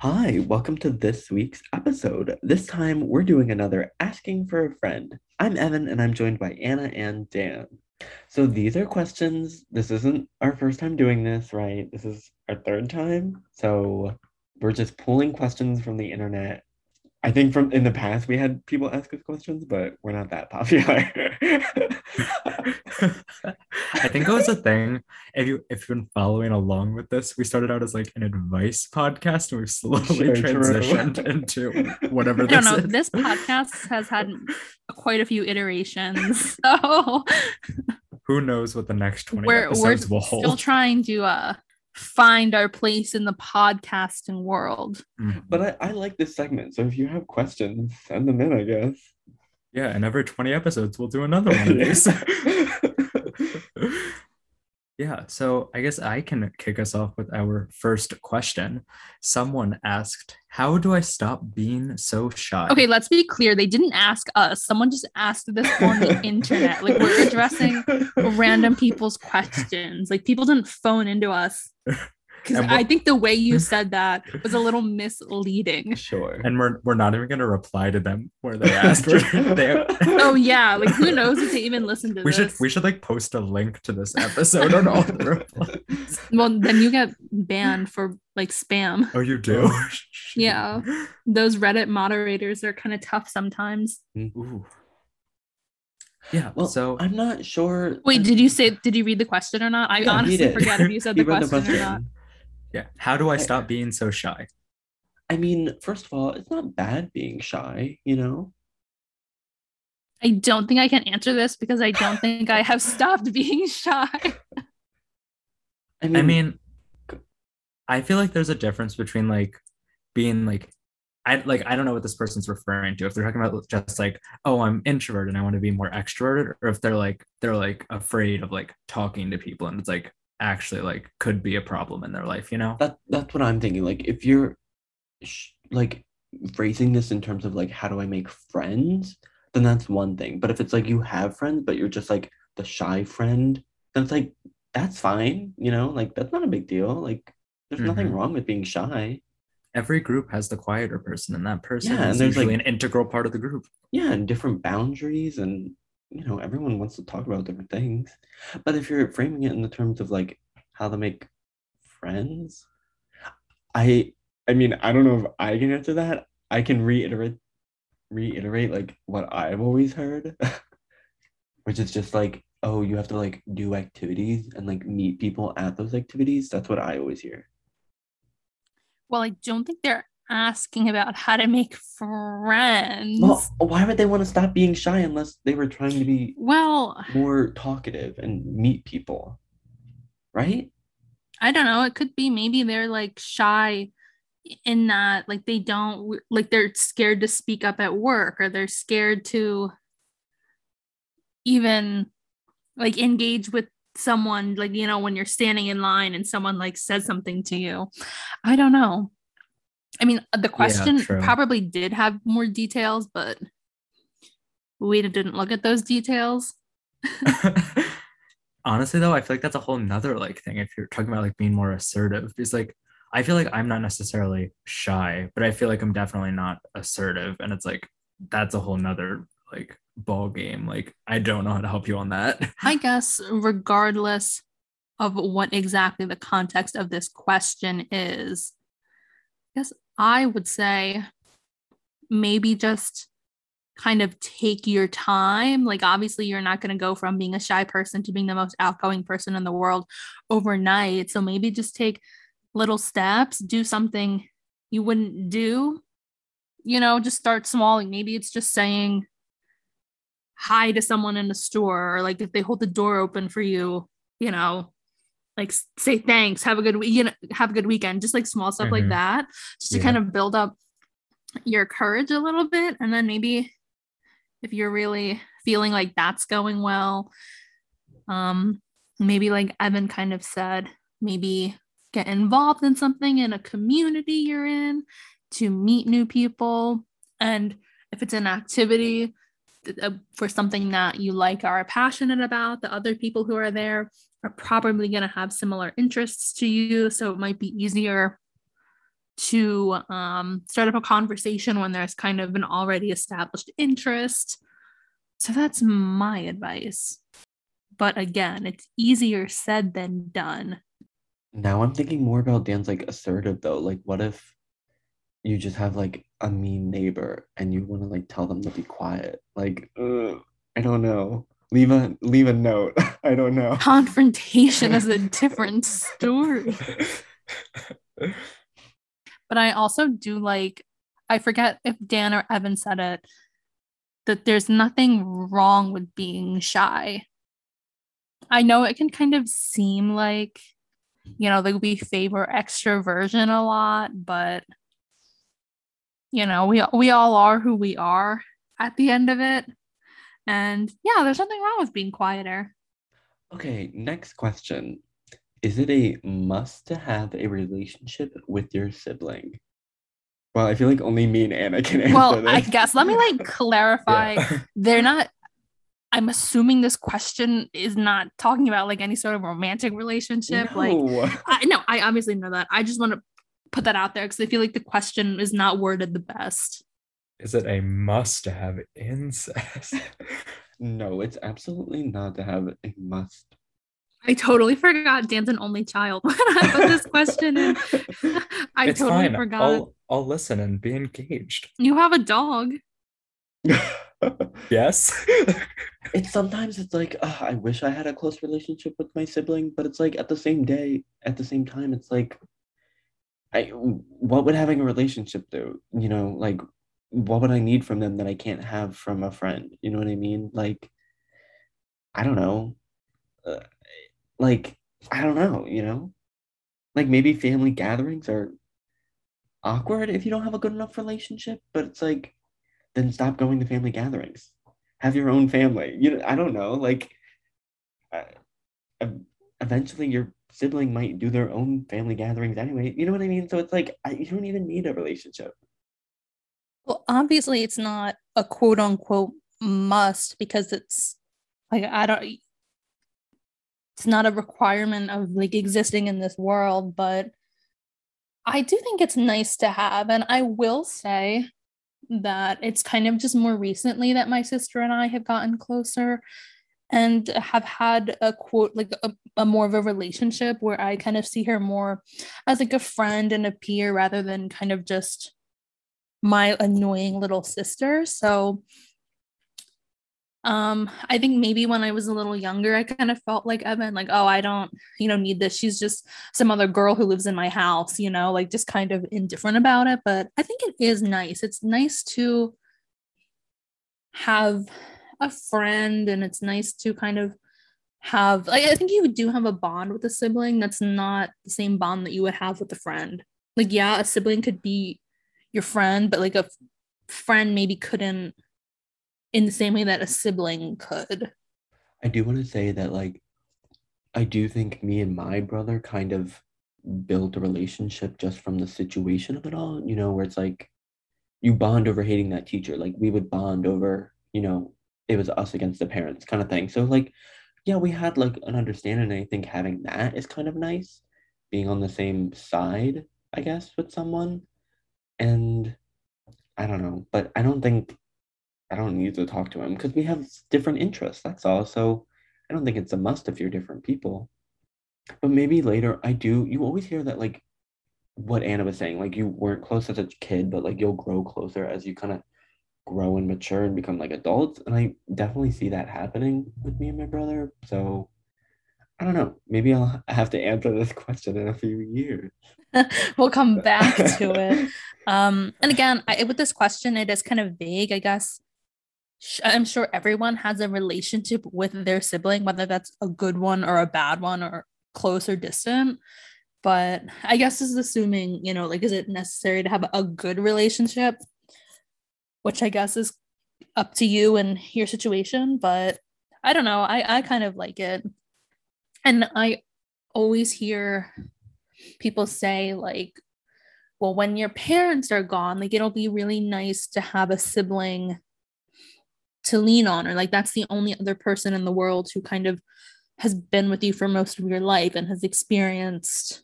Hi, welcome to this week's episode. This time we're doing another Asking for a Friend. I'm Evan and I'm joined by Anna and Dan. So these are questions. This isn't our first time doing this, right? This is our third time. So we're just pulling questions from the internet I think from in the past we had people ask us questions, but we're not that popular. I think it was a thing. If you if you've been following along with this, we started out as like an advice podcast and we've slowly sure, transitioned true. into whatever I don't know. Is. This podcast has had quite a few iterations. So who knows what the next 20 we're, episodes we're will hold. Still trying to uh find our place in the podcasting world. Mm-hmm. But I, I like this segment. So if you have questions, send them in, I guess. Yeah, and every 20 episodes we'll do another one of these. Yeah, so I guess I can kick us off with our first question. Someone asked, How do I stop being so shy? Okay, let's be clear. They didn't ask us. Someone just asked this on the internet. Like, we're addressing random people's questions. Like, people didn't phone into us because I think the way you said that was a little misleading. Sure. And we're we're not even gonna reply to them where they asked. they, oh yeah, like who knows if they even listen to we this? should we should like post a link to this episode on all the replies. Well, then you get banned for like spam. Oh, you do? Oh, yeah. Those Reddit moderators are kind of tough sometimes. Ooh. Yeah. Well, so I'm not sure. Wait, did you say? Did you read the question or not? I yeah, honestly forget if you said the question, the question, or not. Yeah. How do I stop being so shy? I mean, first of all, it's not bad being shy, you know? I don't think I can answer this because I don't think I have stopped being shy. I mean, I mean, I feel like there's a difference between like being like I like I don't know what this person's referring to. If they're talking about just like, oh, I'm introverted and I want to be more extroverted, or if they're like they're like afraid of like talking to people and it's like actually like could be a problem in their life, you know? That that's what I'm thinking. Like if you're sh- like phrasing this in terms of like how do I make friends, then that's one thing. But if it's like you have friends but you're just like the shy friend, then it's like that's fine, you know? Like that's not a big deal. Like there's mm-hmm. nothing wrong with being shy. Every group has the quieter person, and that person yeah, is usually like, an integral part of the group. Yeah, and different boundaries and you know, everyone wants to talk about different things. But if you're framing it in the terms of like how to make friends, I I mean, I don't know if I can answer that. I can reiterate reiterate like what I've always heard, which is just like, oh, you have to like do activities and like meet people at those activities. That's what I always hear. Well, I don't think they're asking about how to make friends. Well, why would they want to stop being shy unless they were trying to be well more talkative and meet people? Right? I don't know. It could be maybe they're like shy in that like they don't like they're scared to speak up at work or they're scared to even like engage with someone like you know when you're standing in line and someone like says something to you i don't know I mean, uh, the question yeah, probably did have more details, but we didn't look at those details. Honestly, though, I feel like that's a whole nother like thing. If you're talking about like being more assertive, because like I feel like I'm not necessarily shy, but I feel like I'm definitely not assertive, and it's like that's a whole nother like ball game. Like I don't know how to help you on that. I guess regardless of what exactly the context of this question is, guess I would say maybe just kind of take your time. Like, obviously, you're not going to go from being a shy person to being the most outgoing person in the world overnight. So maybe just take little steps, do something you wouldn't do. You know, just start small. Like maybe it's just saying hi to someone in the store, or like if they hold the door open for you, you know, like say thanks have a good week you know have a good weekend just like small stuff mm-hmm. like that just to kind of build up your courage a little bit. And then maybe if you're really feeling like that's going well um maybe like evan kind of said maybe get involved in something in a community you're in to meet new people. And if it's an activity uh, for something that you like or are passionate about the other people who are there are probably going to have similar interests to you. So it might be easier to um, start up a conversation when there's kind of an already established interest. So that's my advice. But again, it's easier said than done. Now I'm thinking more about Dan's like assertive though. Like, what if you just have like a mean neighbor and you want to like tell them to be quiet? Like, uh, I don't know. Leave a leave a note. I don't know. Confrontation is a different story. but I also do like I forget if Dan or Evan said it that there's nothing wrong with being shy. I know it can kind of seem like, you know, like we favor extroversion a lot, but you know, we we all are who we are at the end of it. And yeah, there's nothing wrong with being quieter. Okay, next question. Is it a must to have a relationship with your sibling? Well, I feel like only me and Anna can answer that. well, this. I guess let me like clarify. Yeah. They're not I'm assuming this question is not talking about like any sort of romantic relationship. No. Like, I no, I obviously know that. I just want to put that out there because I feel like the question is not worded the best. Is it a must to have incest? no, it's absolutely not to have a must. I totally forgot Dan's an only child when I put this question in. I it's totally fine. forgot. I'll, I'll listen and be engaged. You have a dog. yes. it's sometimes it's like uh, I wish I had a close relationship with my sibling, but it's like at the same day, at the same time, it's like I what would having a relationship do? You know, like what would I need from them that I can't have from a friend? You know what I mean? Like I don't know. Uh, like I don't know, you know? Like maybe family gatherings are awkward if you don't have a good enough relationship, but it's like then stop going to family gatherings. Have your own family. You know, I don't know. Like, uh, eventually your sibling might do their own family gatherings anyway. You know what I mean? So it's like I, you don't even need a relationship. Well, obviously, it's not a quote unquote must because it's like I don't. It's not a requirement of like existing in this world, but I do think it's nice to have. And I will say, that it's kind of just more recently that my sister and I have gotten closer and have had a quote like a, a, more of a relationship where I kind of see her more as like a friend and a peer rather than kind of just my annoying little sister. So um i think maybe when i was a little younger i kind of felt like evan like oh i don't you know need this. She's just some other girl who lives in my house you know like just kind of indifferent about it. But i think it is nice. It's nice to have a friend and it's nice to kind of have like, i think you do have a bond with a sibling that's not the same bond that you would have with a friend. Like yeah a sibling could be your friend but like a friend maybe couldn't in the same way that a sibling could. I do want to say that, like, I do think me and my brother kind of built a relationship just from the situation of it all, you know, where it's like you bond over hating that teacher. Like, we would bond over, you know, it was us against the parents kind of thing. So, like, yeah, we had like an understanding. I think having that is kind of nice, being on the same side, I guess, with someone. And I don't know, but I don't think I don't need to talk to him because we have different interests. That's all. So I don't think it's a must if you're different people. But maybe later I do. You always hear that like what Anna was saying, like you weren't close as a kid, but like you'll grow closer as you kind of grow and mature and become like adults. And I definitely see that happening with me and my brother. So I don't know. Maybe I'll have to answer this question in a few years. we'll come back to it. Um, and again, I, with this question, it is kind of vague, I guess. I'm sure everyone has a relationship with their sibling, whether that's a good one or a bad one or close or distant. But I guess this is assuming, you know, like, is it necessary to have a good relationship? Which I guess is up to you and your situation. But I don't know. I, I kind of like it. And I always hear people say, like, well, when your parents are gone, like, it'll be really nice to have a sibling to lean on or like that's the only other person in the world who kind of has been with you for most of your life and has experienced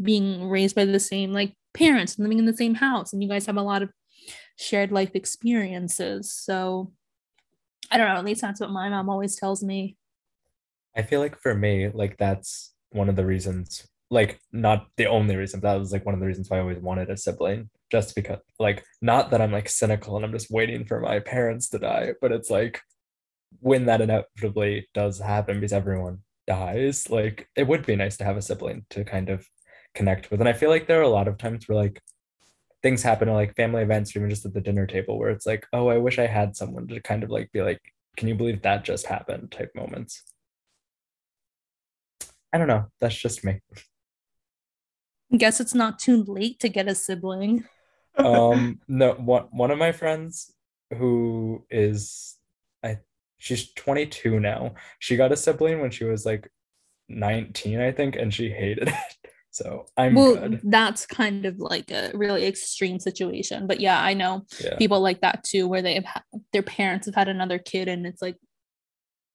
being raised by the same like parents and living in the same house. And you guys have a lot of shared life experiences. So i don't know at least that's what my mom always tells me i feel like for me like that's one of the reasons like not the only reason but that was like one of the reasons why i always wanted a sibling just because like not that i'm like cynical and i'm just waiting for my parents to die but it's like when that inevitably does happen because everyone dies like it would be nice to have a sibling to kind of connect with. And i feel like there are a lot of times where like things happen at like family events or even just at the dinner table where it's like oh i wish i had someone to kind of like be like can you believe that just happened type moments i don't know. That's just me. I guess it's not too late to get a sibling. Um no one one of my friends who is i she's 22 now. She got a sibling when she was like 19 i think and she hated it. So i'm well good. that's kind of like a really extreme situation but yeah i know yeah. people like that too where they have ha- their parents have had another kid and it's like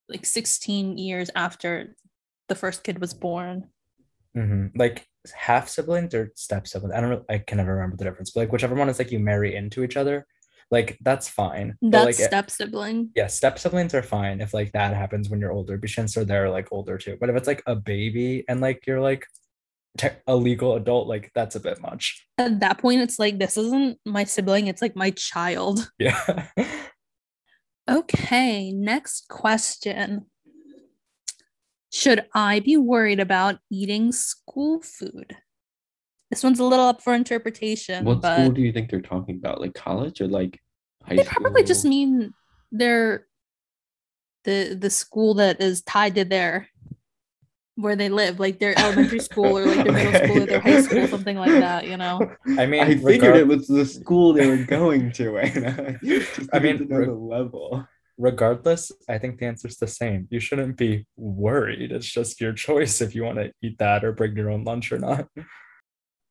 like 16 years after the first kid was born mm-hmm. like half siblings or step siblings. I don't know. I can never remember the difference, but like whichever one is like you marry into each other, like that's fine. That's like, step sibling. Yeah, step siblings are fine if like that happens when you're older. Because are they're like older too. But if it's like a baby and like you're like te- a legal adult, like that's a bit much. At that point, it's like this isn't my sibling; it's like my child. Yeah. okay, next question. Should I be worried about eating school food? This one's a little up for interpretation. What school do you think they're talking about? Like college or like high school? they school? probably just mean they're the the school that is tied to their where they live, like their elementary school or like their middle school or their high school, something like that, you know. I mean, I figured it was the school they were going to, Anna. I mean, to know the level regardless, I think the answer is the same. You shouldn't be worried. It's just your choice if you want to eat that or bring your own lunch or not.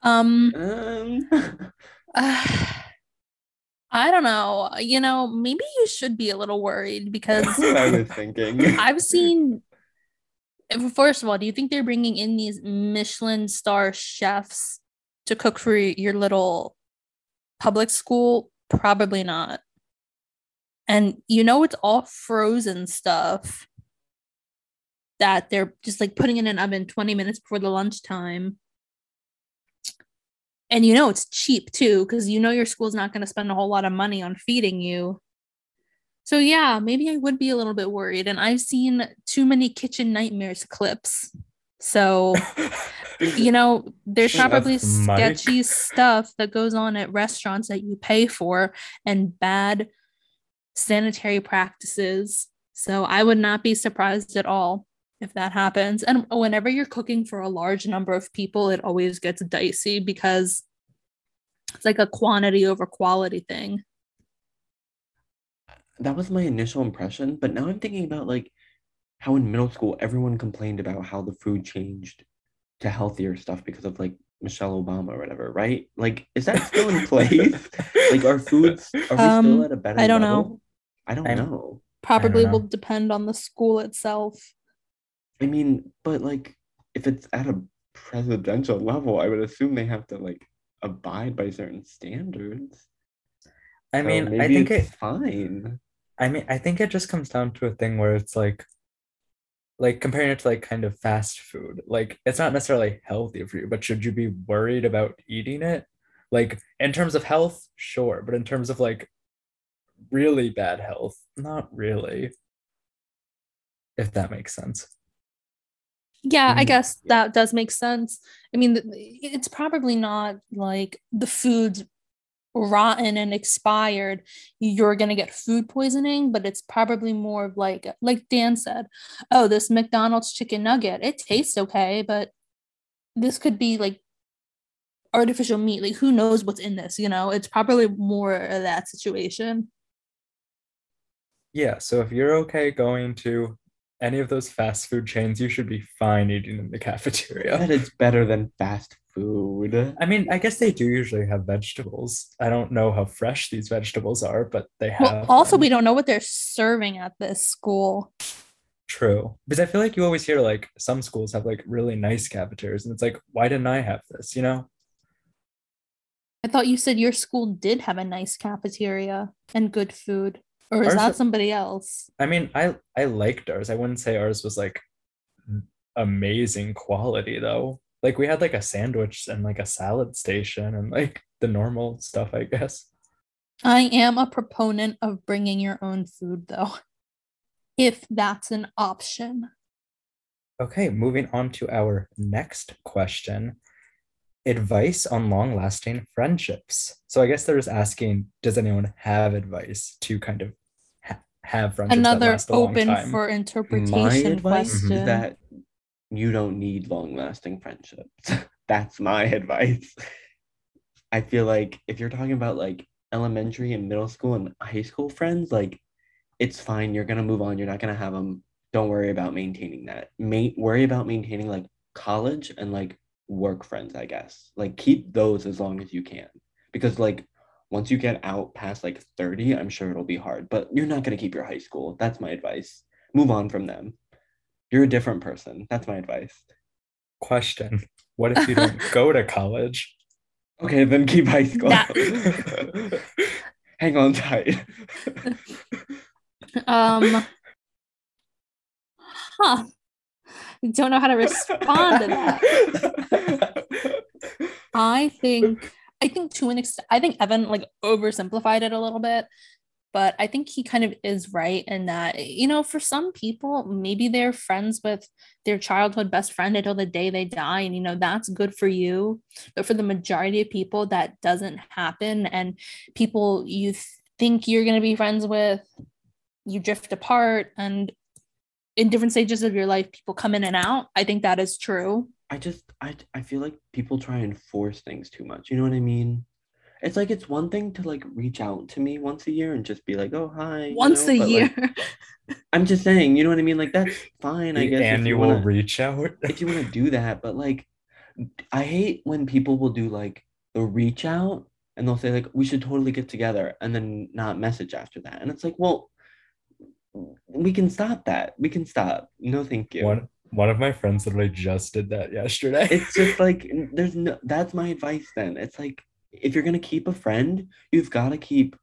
Um, um. Uh, I don't know. You know, maybe you should be a little worried because I was thinking. I've seen. First of all, do you think they're bringing in these Michelin star chefs to cook for your little public school? Probably not. And you know, it's all frozen stuff that they're just like putting in an oven 20 minutes before the lunchtime. And you know, it's cheap too, because you know your school's not going to spend a whole lot of money on feeding you. So, yeah, maybe I would be a little bit worried. And I've seen too many kitchen nightmares clips. So, you know, there's probably sketchy stuff that goes on at restaurants that you pay for and bad sanitary practices. So I would not be surprised at all if that happens. And whenever you're cooking for a large number of people, it always gets dicey because it's like a quantity over quality thing. That was my initial impression, but now I'm thinking about like how in middle school everyone complained about how the food changed to healthier stuff because of like Michelle Obama or whatever, right? Like, is that still in place? like, our foods are we um, still at a better? I don't level? know. I don't know. Probably don't know. will depend on the school itself. I mean, but like, if it's at a presidential level, I would assume they have to like abide by certain standards. I mean, so I think it's fine. I mean, I think it just comes down to a thing where it's like like comparing it to like kind of fast food like it's not necessarily healthy for you but should you be worried about eating it like in terms of health sure but in terms of like really bad health not really if that makes sense yeah i mm, guess that does make sense i mean it's probably not like the foods rotten and expired, you're going to get food poisoning, but it's probably more of like, like Dan said, oh, this McDonald's chicken nugget, it tastes okay, but this could be like artificial meat. Like, who knows what's in this? You know, it's probably more of that situation. Yeah. So if you're okay going to any of those fast food chains, you should be fine eating in the cafeteria. That is better than fast food. I mean, I guess they do usually have vegetables. I don't know how fresh these vegetables are, but they have. Well, also, them. we don't know what they're serving at this school. True. Because I feel like you always hear like some schools have like really nice cafeterias, and it's like, why didn't I have this? You know? I thought you said your school did have a nice cafeteria and good food. Or is ours, that somebody else? I mean, I I liked ours. I wouldn't say ours was like amazing quality though. Like we had like a sandwich and like a salad station and like the normal stuff, I guess. I am a proponent of bringing your own food though, if that's an option. Okay, moving on to our next question advice on long lasting friendships. So I guess they're just asking Does anyone have advice to kind of have friendships? Another open for interpretation My advice question. Is that you don't need long lasting friendships. That's my advice. I feel like if you're talking about like elementary and middle school and high school friends, like it's fine. You're gonna move on. You're not gonna have them. Don't worry about maintaining that. May worry about maintaining like college and like work friends, I guess. Like keep those as long as you can. Because like once you get out past like 30, I'm sure it'll be hard. But you're not gonna keep your high school. That's my advice. Move on from them. You're a different person. That's my advice. Question. What if you don't go to college? Okay, then keep high school. Hang on tight. um huh. Don't know how to respond to that. I think I think to an extent I think Evan like oversimplified it a little bit but I think he kind of is right in that, you know, for some people, maybe they're friends with their childhood best friend until the day they die. And, you know, that's good for you. But for the majority of people, that doesn't happen. And people you think you're going to be friends with, you drift apart. And in different stages of your life, people come in and out. I think that is true. I just, I, I feel like people try and force things too much. You know what I mean? it's like it's one thing to like reach out to me once a year and just be like, oh hi. Once know? a but, year. Like, I'm just saying, you know what I mean? Like that's fine, the I guess. Annual wanna, reach out. if you want to do that, but like I hate when people will do like the reach out and they'll say like we should totally get together and then not message after that. And it's like, well, we can stop that. We can stop. No, thank you. One one of my friends literally just did that yesterday. it's just like there's no that's my advice then. It's like if you're going to keep a friend, you've got to keep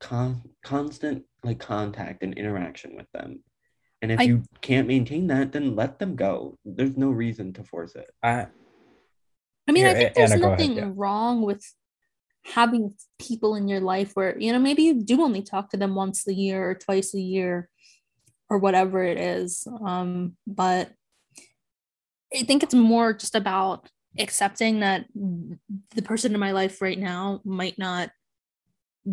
con- constant like contact and interaction with them. And if I, you can't maintain that, then let them go. There's no reason to force it. I I mean, Here, I think there's Anna, nothing ahead, yeah. wrong with having people in your life where, you know, maybe you do only talk to them once a year or twice a year or whatever it is. Um, but I think it's more just about accepting that the person in my life right now might not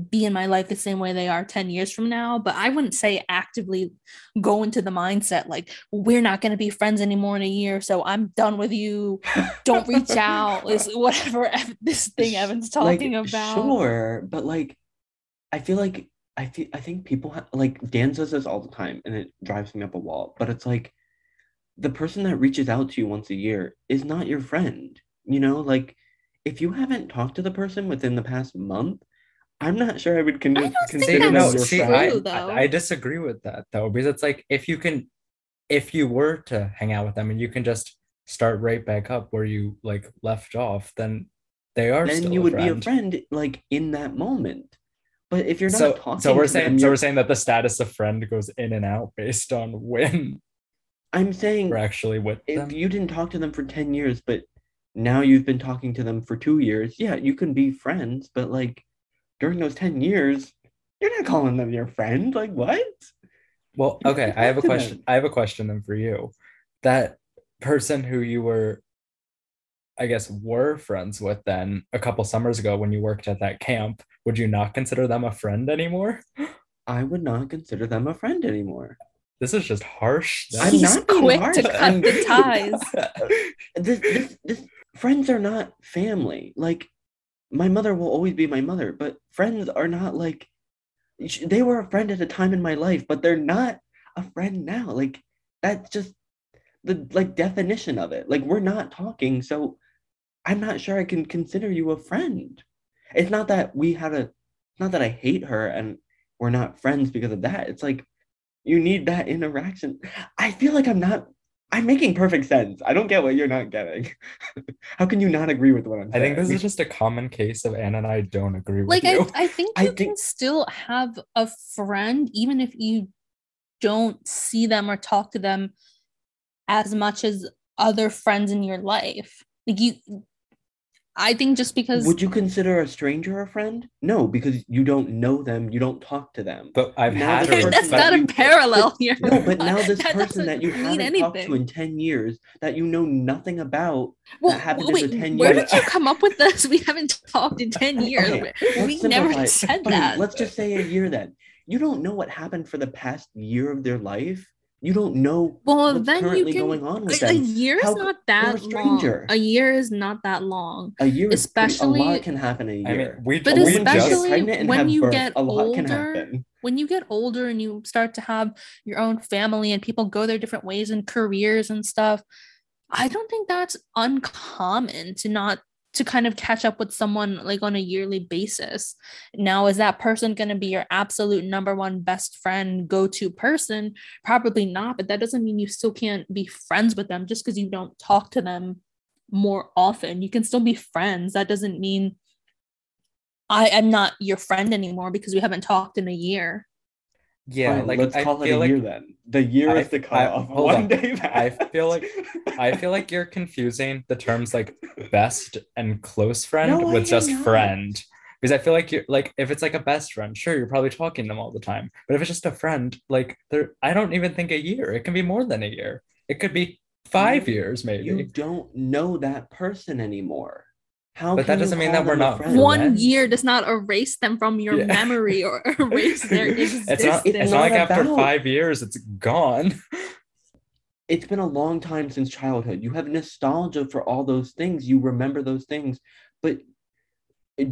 be in my life the same way they are 10 years from now but i wouldn't say actively go into the mindset like we're not going to be friends anymore in a year so i'm done with you. Don't reach out is whatever this thing evan's talking like, about. sure but like i feel like i feel i think people ha- like dan says this all the time and it drives me up a wall but it's like the person that reaches out to you once a year is not your friend. You know, like if you haven't talked to the person within the past month, I'm not sure I would con- I consider no, see, I, I, I disagree with that though, because it's like if you can, if you were to hang out with them and you can just start right back up where you like left off, then they are. Then you would friend. be a friend like in that moment. But if you're not so, talking, so we're saying them, so we're saying that the status of friend goes in and out based on when I'm saying we're actually with if them. you didn't talk to them for 10 years, but now you've been talking to them for two years, yeah, you can be friends, but like during those 10 years, you're not calling them your friend. Like what? Well, okay, I have a question. Them. I have a question then for you. That person who you were I guess were friends with then a couple summers ago when you worked at that camp, would you not consider them a friend anymore? I would not consider them a friend anymore. This is just harsh. I'm He's not quick harsh. to cut the ties. this, this, this, friends are not family. Like, my mother will always be my mother, but friends are not like they were a friend at a time in my life, but they're not a friend now. Like, that's just the like definition of it. Like, we're not talking, so I'm not sure I can consider you a friend. It's not that we had a, not that I hate her and we're not friends because of that. It's like You need that interaction. I feel like I'm not I'm making perfect sense. I don't get what you're not getting. How can you not agree with what I'm saying? I think this is just a common case of Anna and I don't agree with like. I, I think you I can still have a friend even if you don't see them or talk to them as much as other friends in your life. Like you I think just because would you consider a stranger a friend? No, because you don't know them, you don't talk to them. But I've now had that's not a parallel here. No, but now this that person that you haven't anything. talked to in ten years, that you know nothing about, well, that happened wait, in the ten where years. Where did you come up with this? We haven't talked in ten years. Okay, we never said Fine, that. Let's just say a year then. You don't know what happened for the past year of their life you don't know well what's then currently you can, going on with a, them. A year is not that a long. A year is not that long. A year, especially a lot can happen in a year. I mean, we, but we especially when you birth, get older, when you get older and you start to have your own family and people go their different ways and careers and stuff. I don't think that's uncommon to not to kind of catch up with someone like on a yearly basis. Now, is that person going to be your absolute number one best friend, go to person? Probably not, but that doesn't mean you still can't be friends with them just because you don't talk to them more often. You can still be friends. That doesn't mean I am not your friend anymore because we haven't talked in a year. Yeah, like let's I call it a like, year then. The year I, is the cutoff. I, One on. day back. I feel like I feel like you're confusing the terms like best and close friend no, with just not. friend. Because I feel like you're like if it's like a best friend, sure, you're probably talking to them all the time. But if it's just a friend, like there, I don't even think a year. It can be more than a year. It could be five you, years, maybe. You don't know that person anymore. How but that doesn't mean that we're not one year does not erase them from your yeah. memory or erase their existence. It's not, it's, it's not, like after five years it's gone. It's been a long time since childhood. You have nostalgia for all those things. You remember those things, but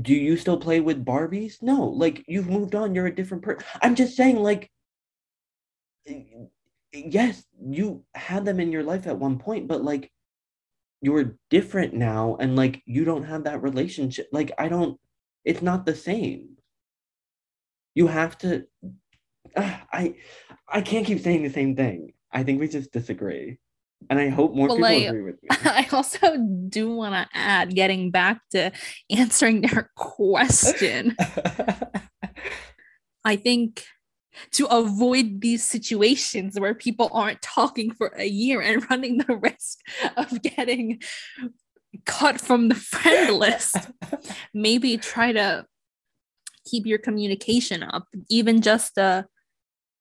do you still play with Barbies? No, like you've moved on. You're a different person. I'm just saying, like, yes, you had them in your life at one point, but like you're different now and like you don't have that relationship like i don't it's not the same. You have to uh, i i can't keep saying the same thing. I think we just disagree. And i hope more well, people agree with me. I also do want to add getting back to answering their question. I think to avoid these situations where people aren't talking for a year and running the risk of getting cut from the friend list. Maybe try to keep your communication up. Even just a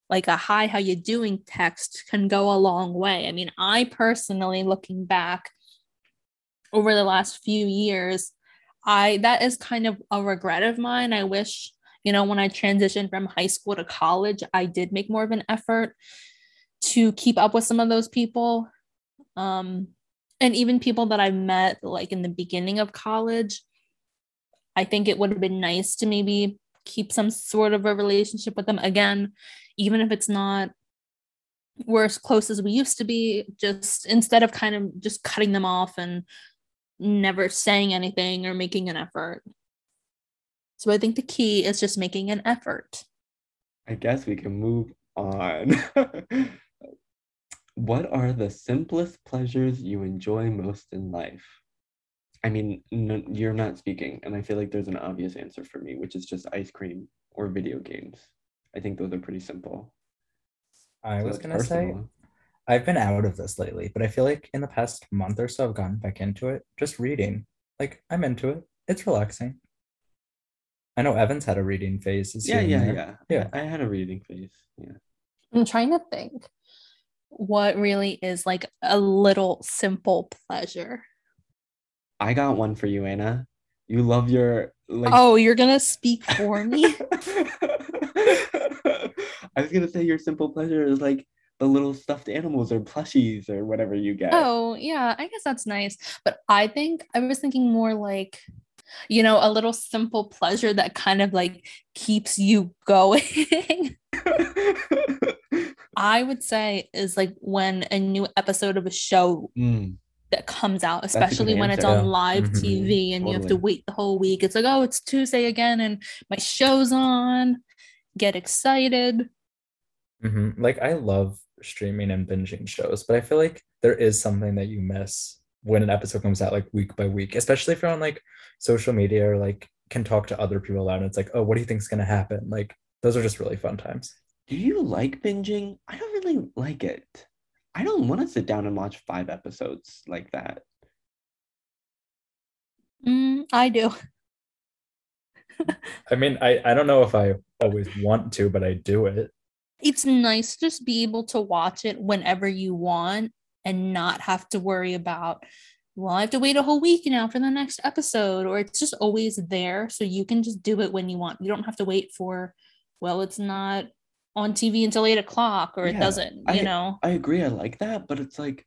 like a hi, how you doing text can go a long way. I mean, I personally looking back over the last few years, I that is kind of a regret of mine. I wish you know, when I transitioned from high school to college, I did make more of an effort to keep up with some of those people. Um, and even people that I met like in the beginning of college, I think it would have been nice to maybe keep some sort of a relationship with them again, even if it's not we're as close as we used to be, just instead of kind of just cutting them off and never saying anything or making an effort. So I think the key is just making an effort. I guess we can move on. what are the simplest pleasures you enjoy most in life? I mean, no, you're not speaking, and I feel like there's an obvious answer for me, which is just ice cream or video games. I think those are pretty simple. I so was gonna personal. say, I've been out of this lately, but I feel like in the past month or so, I've gotten back into it. Just reading, like I'm into it. It's relaxing. I know Evans had a reading phase. Yeah, yeah, yeah, yeah. I had a reading phase. Yeah. I'm trying to think what really is like a little simple pleasure. I got one for you, Anna. You love your like Oh, you're gonna speak for me. I was gonna say your simple pleasure is like the little stuffed animals or plushies or whatever you get. Oh, yeah, I guess that's nice. But I think I was thinking more like you know, a little simple pleasure that kind of like keeps you going. I would say is like when a new episode of a show mm. that comes out, especially when it's on live mm-hmm. TV and totally. you have to wait the whole week. It's like, oh, it's Tuesday again and my show's on. Get excited. Mm-hmm. Like I love streaming and binging shows, but I feel like there is something that you miss when an episode comes out like week by week, especially if you're on like social media or like can talk to other people about it. It's like, oh, what do you think is gonna happen? Like those are just really fun times. Do you like binging? I don't really like it. I don't want to sit down and watch five episodes like that. Mm, I do. I mean, I, I don't know if I always want to, but I do it. It's nice just be able to watch it whenever you want and not have to worry about, well, I have to wait a whole week now for the next episode, or it's just always there. So you can just do it when you want. You don't have to wait for, well, it's not on TV until eight o'clock or yeah, it doesn't, you know? I agree. I like that, but it's like,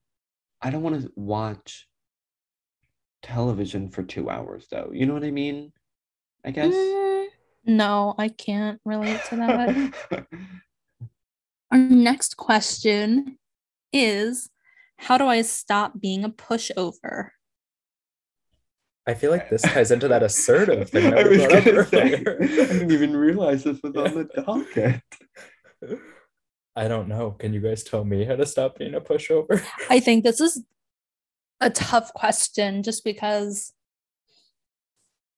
I don't want to watch television for two hours though. You know what I mean? I guess. Mm, no, I can't relate to that. Our next question is How do I stop being a pushover? I feel like this ties into that assertive thing that I, was gonna say, I didn't even realize this was on the docket. I don't know. Can you guys tell me how to stop being a pushover? I think this is a tough question just because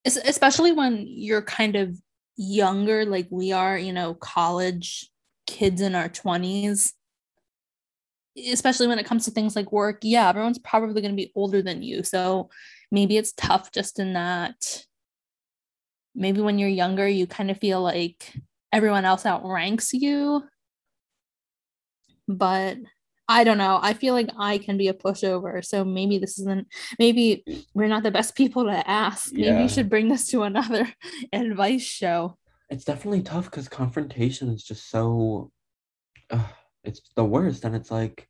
especially when you're kind of younger like we are you know college kids in our 20s especially when it comes to things like work yeah everyone's probably going to be older than you so maybe it's tough just in that maybe when you're younger you kind of feel like everyone else outranks you but I don't know. I feel like I can be a pushover. So maybe this isn't, maybe we're not the best people to ask. Maybe yeah. you should bring this to another advice show. It's definitely tough because confrontation is just so, uh, it's the worst. And it's like,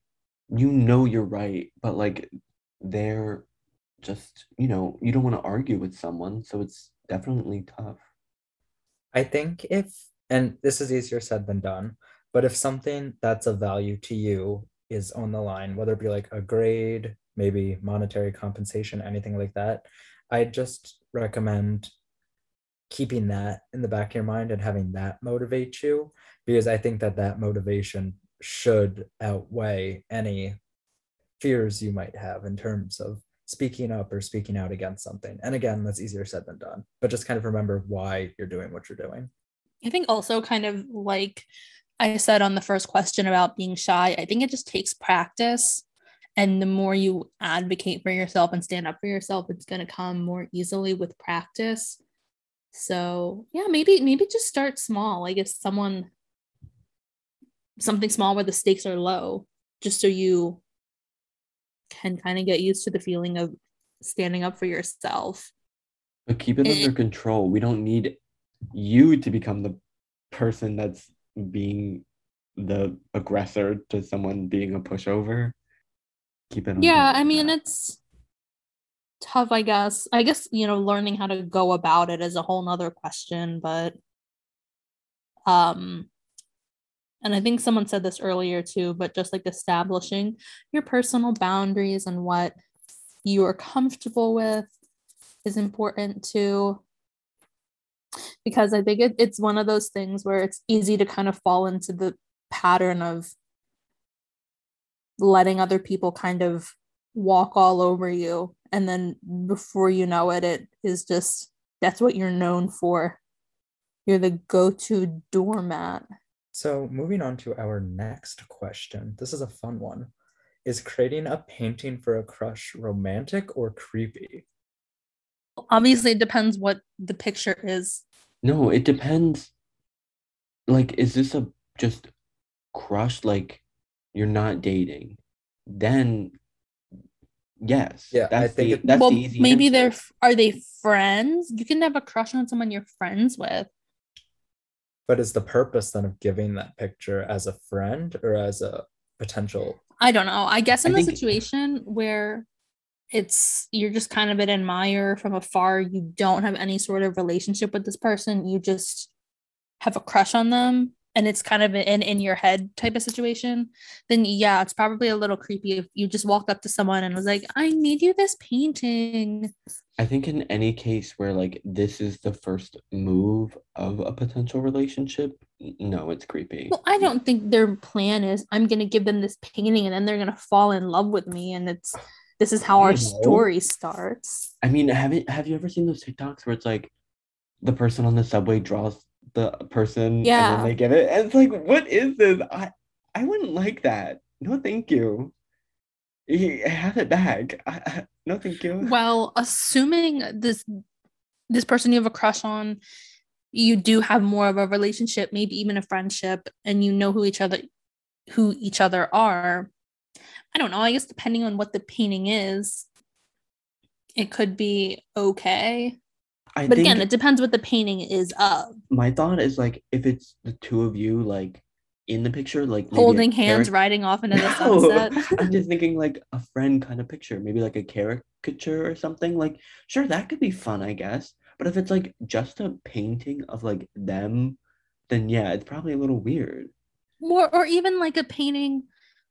you know, you're right, but like they're just, you know, you don't want to argue with someone. So it's definitely tough. I think if, and this is easier said than done, but if something that's of value to you is on the line, whether it be like a grade, maybe monetary compensation, anything like that, I just recommend keeping that in the back of your mind and having that motivate you because I think that that motivation should outweigh any fears you might have in terms of speaking up or speaking out against something. And again, that's easier said than done, but just kind of remember why you're doing what you're doing. I think also kind of like I said on the first question about being shy, I think it just takes practice. And the more you advocate for yourself and stand up for yourself, it's going to come more easily with practice. So, yeah, maybe maybe just start small. Like if someone something small where the stakes are low, just so you can kind of get used to the feeling of standing up for yourself. But keep it and, under control. We don't need you to become the person that's being the aggressor to someone being a pushover. Keep it. Yeah, I mean that. it's tough. I guess. I guess you know, learning how to go about it is a whole nother question, but um, and I think someone said this earlier too, but just like establishing your personal boundaries and what you are comfortable with is important too because I think it, it's one of those things where it's easy to kind of fall into the pattern of letting other people kind of walk all over you. And then before you know it, it is just that's what you're known for. You're the go to doormat. So, moving on to our next question. This is a fun one. Is creating a painting for a crush romantic or creepy? Obviously, it depends what the picture is. No, it depends. Like, is this a just crush? Like, you're not dating? Then, yes. Yeah, that's I think the, it, that's well, the easy maybe answer. they're are they friends? You can have a crush on someone you're friends with. But is the purpose then of giving that picture as a friend or as a potential? I don't know. I guess in I the think... situation where it's you're just kind of an admirer from afar you don't have any sort of relationship with this person you just have a crush on them and it's kind of an in your head type of situation then yeah it's probably a little creepy if you just walked up to someone and was like i made you this painting i think in any case where like this is the first move of a potential relationship no, it's creepy. Well, I don't think their plan is I'm gonna give them this painting and then they're gonna fall in love with me and it's this is how our story starts. I mean, have it have you ever seen those TikToks where it's like the person on the subway draws the person yeah. and then they get it? And it's like, what is this? I I wouldn't like that. No, thank you. I have it back. I, no, thank you. Well, assuming this this person you have a crush on you do have more of a relationship, maybe even a friendship, and you know who each other who each other are. I don't know. I guess depending on what the painting is, it could be okay. I but again, it depends what the painting is of. My thought is like if it's the two of you like in the picture, like holding hands, riding off into the no, sunset. I'm just thinking like a friend kind of picture, maybe like a caricature or something. Like, sure, that could be fun, I guess. But if it's like just a painting of like them, then yeah, it's probably a little weird. Or or even like a painting,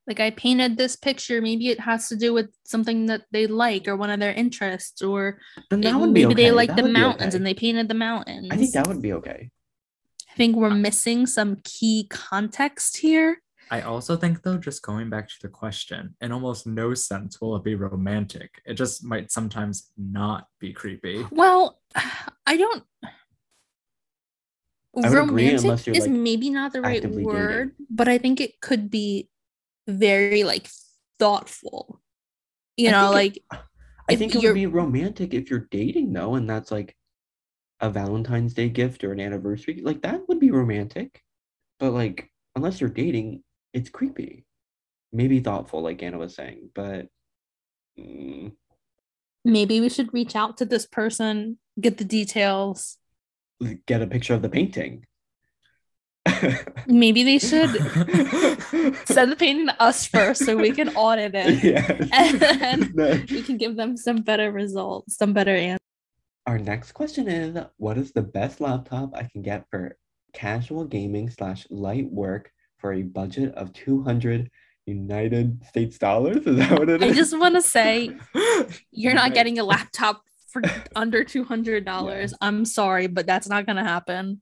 like I painted this picture. Maybe it has to do with something that they like or one of their interests, or it, maybe okay. they like that the mountains okay. and they painted the mountains. I think that would be okay. I think we're missing some key context here. I also think though, just going back to the question, in almost no sense will it be romantic. It just might sometimes not be creepy. Well, I don't. I romantic is like maybe not the right word, dating. but I think it could be very like thoughtful. You I know, like it, I think it would be romantic if you're dating though, and that's like a Valentine's Day gift or an anniversary. Like that would be romantic. But like unless you're dating, it's creepy. Maybe thoughtful, like Anna was saying, but mm. maybe we should reach out to this person, get the details, get a picture of the painting. maybe they should send the painting to us first so we can audit it. Yeah. And then no. we can give them some better results, some better answers. Our next question is What is the best laptop I can get for casual gaming slash light work for a budget of 200 United States dollars. Is that what it is? I just want to say you're not getting a laptop for under $200. Yeah. I'm sorry, but that's not going to happen.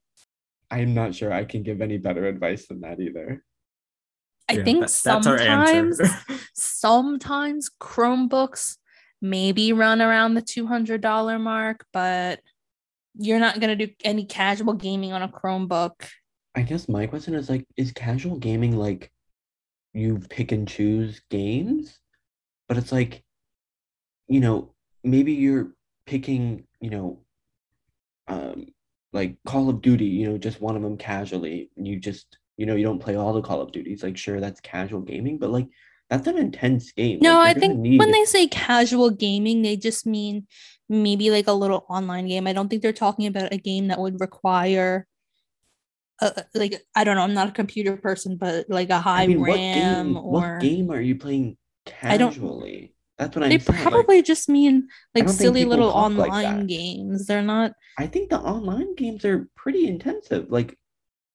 I'm not sure I can give any better advice than that either. I yeah, think that, sometimes sometimes Chromebooks maybe run around the $200 mark, but you're not going to do any casual gaming on a Chromebook I guess my question is like, is casual gaming like you pick and choose games? But it's like, you know, maybe you're picking, you know, um, like Call of Duty, you know, just one of them casually. You just, you know, you don't play all the Call of Duties. Like, sure, that's casual gaming, but like, that's an intense game. No, like, I think need... when they say casual gaming, they just mean maybe like a little online game. I don't think they're talking about a game that would require uh, like I don't know, I'm not a computer person, but like a high I mean, RAM what game, or what game are you playing casually? That's what I. They probably like, just mean like silly little online like games. They're not. I think the online games are pretty intensive. Like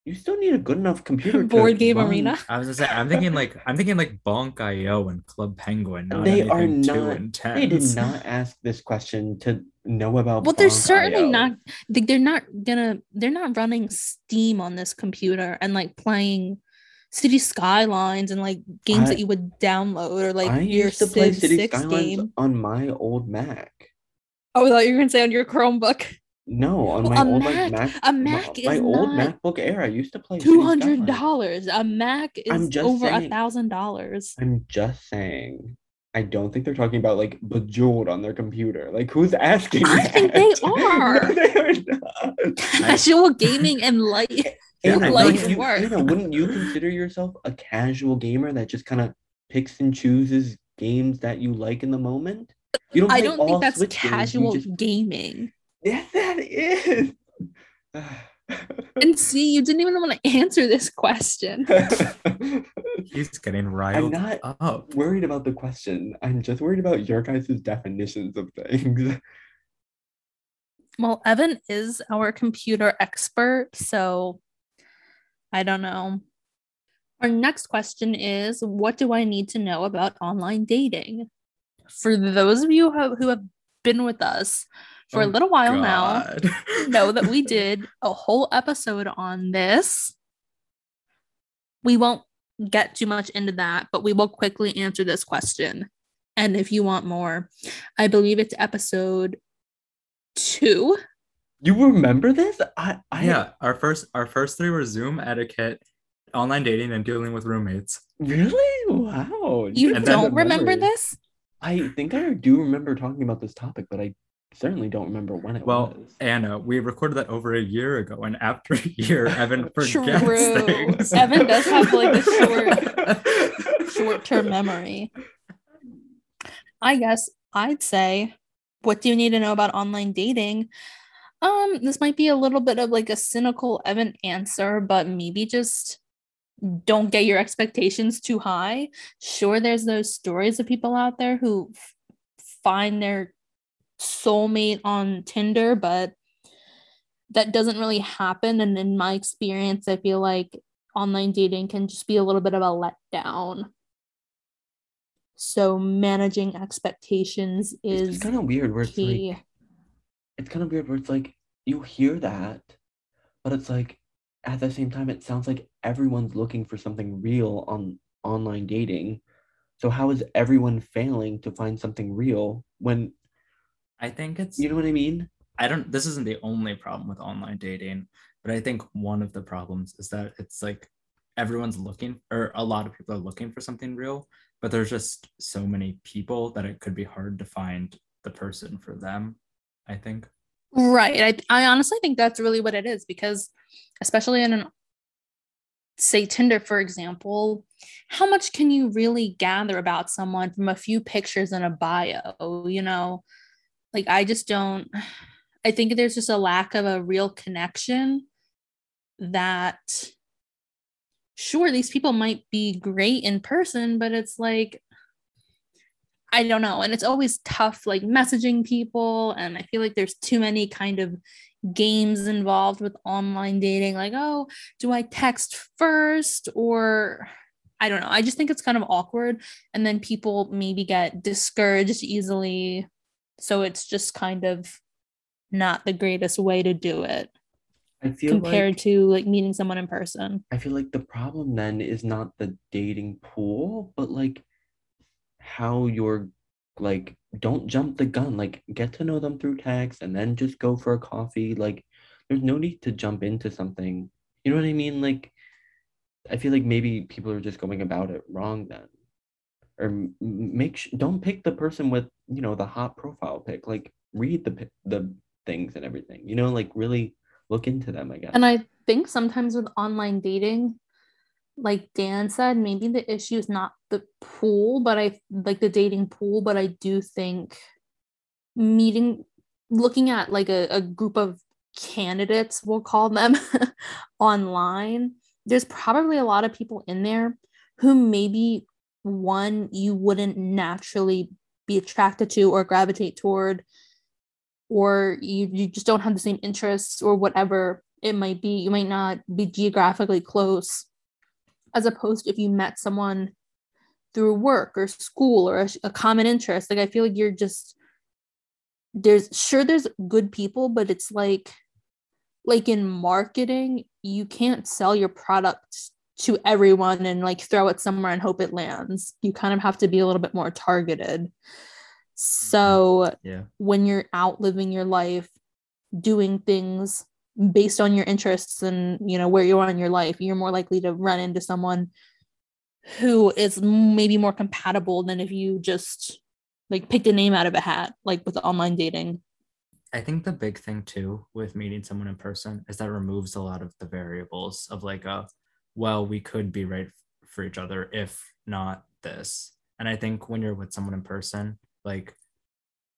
you still need a good enough computer board game run. arena. I was gonna say I'm thinking like I'm thinking like Bonk.io and Club Penguin. Not they are not. They did not ask this question to know about. Well, they're certainly IO. not. They're not gonna. They're not running Steam on this computer and like playing City Skylines and like games I, that you would download or like I your used to Civ play City Skylines game. on my old Mac. Oh, I thought you were gonna say on your Chromebook. No, on my old Mac, like Mac, a Mac my, my old MacBook Air. I used to play two hundred dollars. A Mac is over a thousand dollars. I'm just saying. I don't think they're talking about like bejeweled on their computer. Like who's asking? I that? think they are. no, they are not. Casual gaming and light. Life you, work. Know, wouldn't you consider yourself a casual gamer that just kind of picks and chooses games that you like in the moment? You don't. I don't think that's Switch casual just... gaming. Yes, that is. and see, you didn't even want to answer this question. He's getting riled. I'm not up. worried about the question. I'm just worried about your guys' definitions of things. Well, Evan is our computer expert, so I don't know. Our next question is What do I need to know about online dating? For those of you who have, who have been with us for oh, a little while God. now know that we did a whole episode on this. we won't get too much into that, but we will quickly answer this question. And if you want more, I believe it's episode two. You remember this? I, I yeah. Our first our first three were Zoom etiquette, online dating, and dealing with roommates. Really? Wow. You and don't remember this? I think I do remember talking about this topic, but I certainly don't remember when it well, was. Anna, we recorded that over a year ago, and after a year, Evan forgets True. things. Evan does have like a short, short-term memory. I guess I'd say, what do you need to know about online dating? Um, this might be a little bit of like a cynical Evan answer, but maybe just don't get your expectations too high. Sure, there's those stories of people out there who f- find their soulmate on Tinder, but that doesn't really happen. And in my experience, I feel like online dating can just be a little bit of a letdown. So managing expectations is it's kind of weird where it's like it's kind of weird where it's like you hear that, but it's like at the same time it sounds like everyone's looking for something real on online dating. So how is everyone failing to find something real when I think it's you know what I mean? I don't this isn't the only problem with online dating, but I think one of the problems is that it's like everyone's looking or a lot of people are looking for something real, but there's just so many people that it could be hard to find the person for them, I think. Right. I, I honestly think that's really what it is because especially in an say Tinder, for example, how much can you really gather about someone from a few pictures and a bio? You know, like I just don't I think there's just a lack of a real connection that sure these people might be great in person but it's like I don't know. And it's always tough like messaging people and I feel like there's too many kind of games involved with online dating. Like oh do I text first? Or I don't know. I just think it's kind of awkward and then people maybe get discouraged easily so it's just kind of not the greatest way to do it. I feel compared like, to like meeting someone in person. I feel like the problem then is not the dating pool, but like how you're like don't jump the gun. Like get to know them through text and then just go for a coffee. Like there's no need to jump into something. You know what I mean? Like I feel like maybe people are just going about it wrong then or make sh- don't pick the person with you know the hot profile pick like read the the things and everything you know like really look into them i guess. And i think sometimes with online dating like dan said maybe the issue is not the pool but i like the dating pool but i do think meeting looking at like a, a group of candidates we'll call them online there's probably a lot of people in there who maybe one you wouldn't naturally be attracted to or gravitate toward or you, you just don't have the same interests or whatever it might be. You might not be geographically close as opposed if you met someone through work or school or a, a common interest. Like i feel like you're just there's sure there's good people but it's like like in marketing you can't sell your product to everyone and like throw it somewhere and hope it lands. You kind of have to be a little bit more targeted. So mm-hmm. yeah. when you're out living your life, doing things based on your interests and you know where you are in your life, you're more likely to run into someone who is maybe more compatible than if you just like picked a name out of a hat, like with online dating. I think the big thing too with meeting someone in person is that removes a lot of the variables of like a well, we could be right for each other if not this. And I think when you're with someone in person, like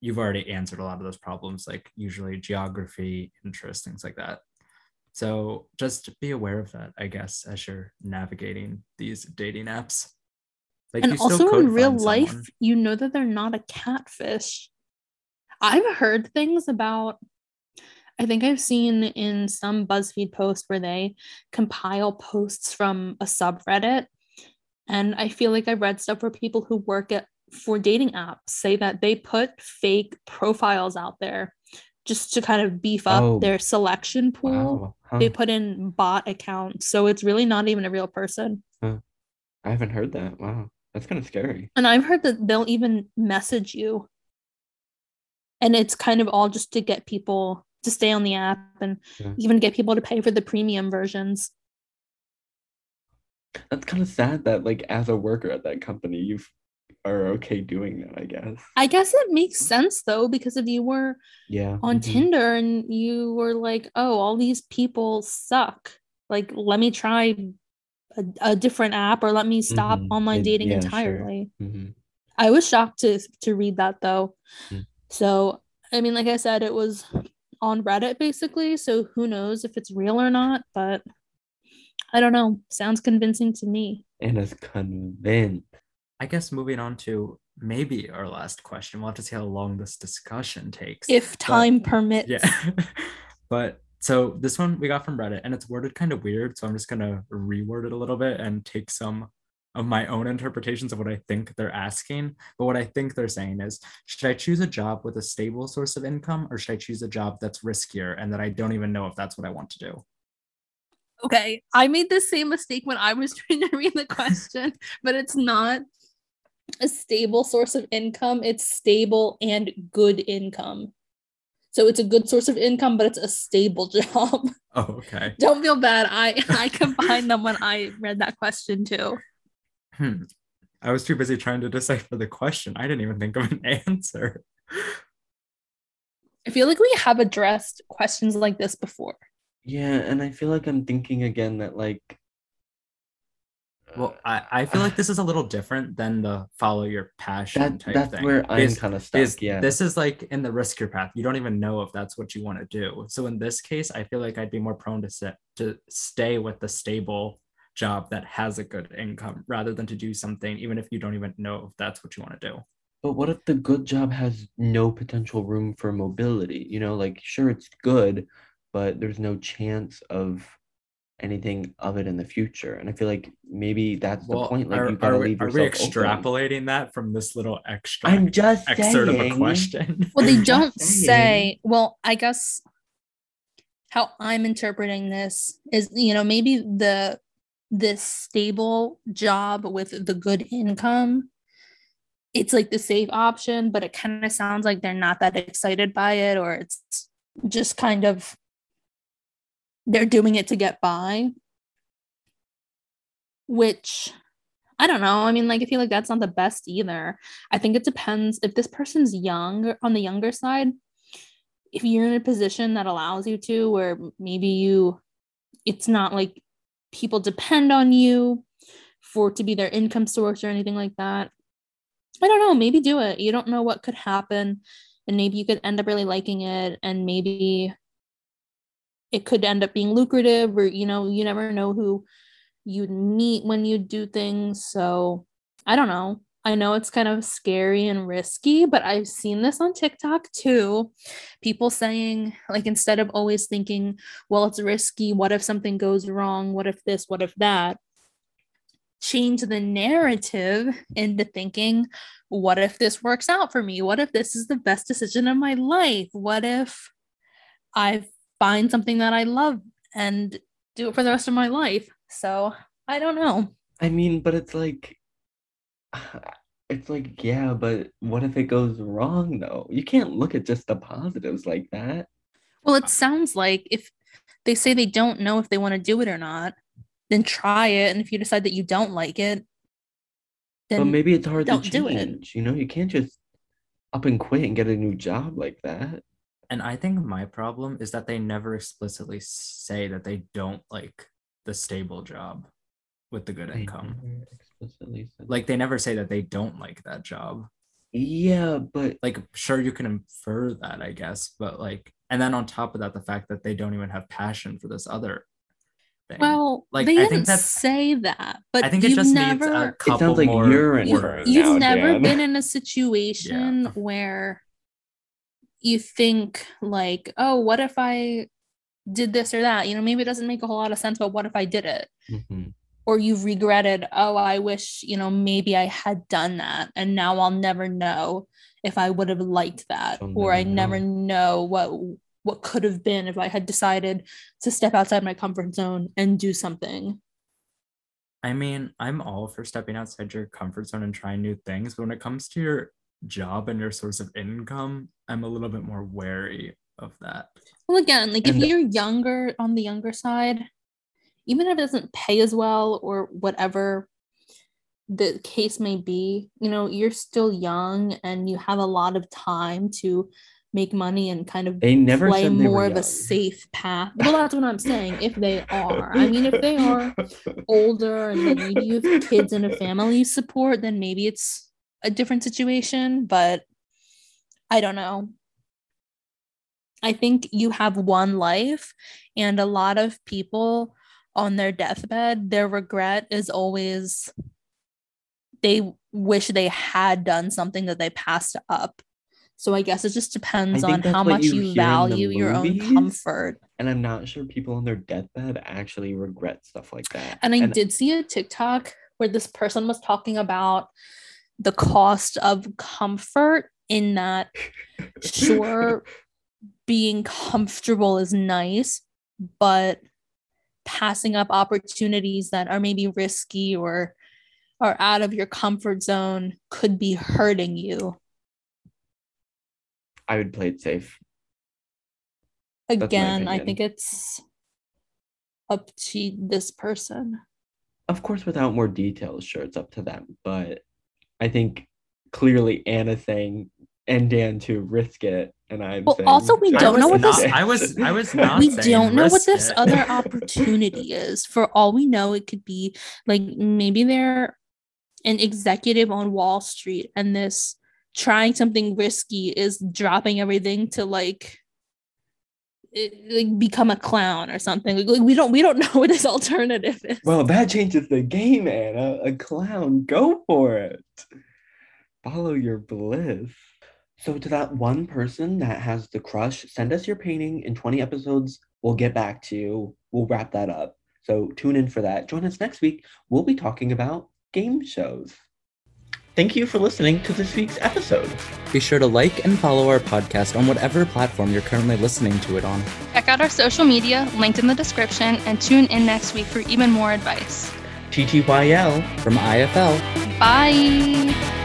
you've already answered a lot of those problems, like usually geography, interest, things like that. So just be aware of that, I guess, as you're navigating these dating apps. Like and also in real life, someone. you know that they're not a catfish. I've heard things about I think I've seen in some BuzzFeed posts where they compile posts from a subreddit. And I feel like I've read stuff where people who work at for dating apps say that they put fake profiles out there just to kind of beef up oh, their selection pool. Wow. Huh. They put in bot accounts. So it's really not even a real person. Huh. I haven't heard that. Wow. That's kind of scary. And I've heard that they'll even message you. And it's kind of all just to get people to stay on the app and yeah. even get people to pay for the premium versions. That's kind of sad that like as a worker at that company you are okay doing that, I guess. I guess it makes sense though because if you were yeah on mm-hmm. Tinder and you were like, "Oh, all these people suck. Like let me try a, a different app or let me stop mm-hmm. online dating yeah, entirely." Sure. Mm-hmm. I was shocked to to read that though. Mm. So, I mean, like I said, it was on Reddit basically, so who knows if it's real or not, but I don't know. Sounds convincing to me. And Anna's convinced. I guess moving on to maybe our last question. We'll have to see how long this discussion takes. If time but, permits. Yeah. but so this one we got from Reddit and it's worded kind of weird. So I'm just gonna reword it a little bit and take some of my own interpretations of what I think they're asking. But what I think they're saying is, should I choose a job with a stable source of income or should I choose a job that's riskier and that I don't even know if that's what I want to do? Okay, I made the same mistake when I was trying to read the question, but it's not a stable source of income, it's stable and good income. So it's a good source of income, but it's a stable job. Oh, okay. Don't feel bad. I I combined them when I read that question too. Hmm. I was too busy trying to decipher the question. I didn't even think of an answer. I feel like we have addressed questions like this before. Yeah, and I feel like I'm thinking again that like well, I, I feel like this is a little different than the follow your passion that, type that's thing. where I'm kind of stuck. yeah. This is like in the risk your path. You don't even know if that's what you want to do. So in this case, I feel like I'd be more prone to sit, to stay with the stable job that has a good income rather than to do something even if you don't even know if that's what you want to do. But what if the good job has no potential room for mobility? You know, like sure it's good, but there's no chance of anything of it in the future. And I feel like maybe that's well, the point. Like are, you gotta are, leave yourself. Are we extrapolating open. that from this little extra? I'm just excerpt saying. of a question. Well, they don't say. Well, I guess how I'm interpreting this is, you know, maybe the this stable job with the good income it's like the safe option but it kind of sounds like they're not that excited by it or it's just kind of they're doing it to get by. Which i don't know i mean like i feel like that's not the best either. I think it depends if this person's young on the younger side if you're in a position that allows you to where maybe you it's not like people depend on you for to be their income source or anything like that. I don't know maybe do it. You don't know what could happen and maybe you could end up really liking it and maybe it could end up being lucrative or you know you never know who you'd meet when you do things. So i don't know i know it's kind of scary and risky but i've seen this on tiktok too. People saying like instead of always thinking well it's risky. What if something goes wrong? What if this? What if that? Change the narrative into thinking what if this works out for me? What if this is the best decision of my life? What if i find something that I love and do it for the rest of my life. So I don't know. I mean, but it's like, it's like, yeah, but what if it goes wrong though? You can't look at just the positives like that. Well, it sounds like if they say they don't know if they want to do it or not, then try it. And if you decide that you don't like it, then but maybe it's hard don't to change. You know, you can't just up and quit and get a new job like that. And I think my problem is that they never explicitly say that they don't like the stable job with the good income. Like they never say that they don't like that job. Yeah, but like sure you can infer that, I guess, but like and then on top of that, the fact that they don't even have passion for this other thing. Well, like they I didn't say that, but I think it just never, needs a couple it sounds like more you're You've now, never Dan. been in a situation yeah. where you think like, oh, what if I did this or that? You know, maybe it doesn't make a whole lot of sense, but what if I did it? Mm-hmm. Or you've regretted, oh, I wish, you know, maybe I had done that. And now I'll never know if I would have liked that. or I know. never know what what could have been if I had decided to step outside my comfort zone and do something. I mean, I'm all for stepping outside your comfort zone and trying new things, but when it comes to your job and your source of income, I'm a little bit more wary of that. Well, again, like and if you're younger on the younger side, even if it doesn't pay as well or whatever the case may be, you know, you're still young and you have a lot of time to make money and kind of they never play more of young. a safe path. Well, that's what I'm saying. If they are, I mean, if they are older and maybe you have kids and a family support, then maybe it's a different situation. But I don't know. I think you have one life, and a lot of people on their deathbed, their regret is always they wish they had done something that they passed up so I guess it just depends on how much you, you value your own comfort. And I'm not sure people on their deathbed actually regret stuff like that. And I and did see a TikTok where this person was talking about the cost of comfort in that sure being comfortable is nice, but passing up opportunities that are maybe risky or are out of your comfort zone could be hurting you I would play it safe. Again, I think it's up to this person. Of course, without more details, sure, it's up to them. But I think clearly Anna saying and Dan to risk it, and I'm well, saying, also we don't know what not, this. I was I was not. we don't know what this it. other opportunity is. For all we know, it could be like maybe they're an executive on Wall Street, and this trying something risky is dropping everything to like like become a clown or something. Like, we don't we don't know what his alternative is. Well, that changes the game, Anna. A clown, go for it. Follow your bliss. So to that one person that has the crush, send us your painting in 20 episodes. We'll get back to you. We'll wrap that up. So tune in for that. Join us next week. We'll be talking about game shows. Thank you for listening to this week's episode. Be sure to like and follow our podcast on whatever platform you're currently listening to it on. Check out our social media linked in the description and tune in next week for even more advice. TTYL from IFL. Bye.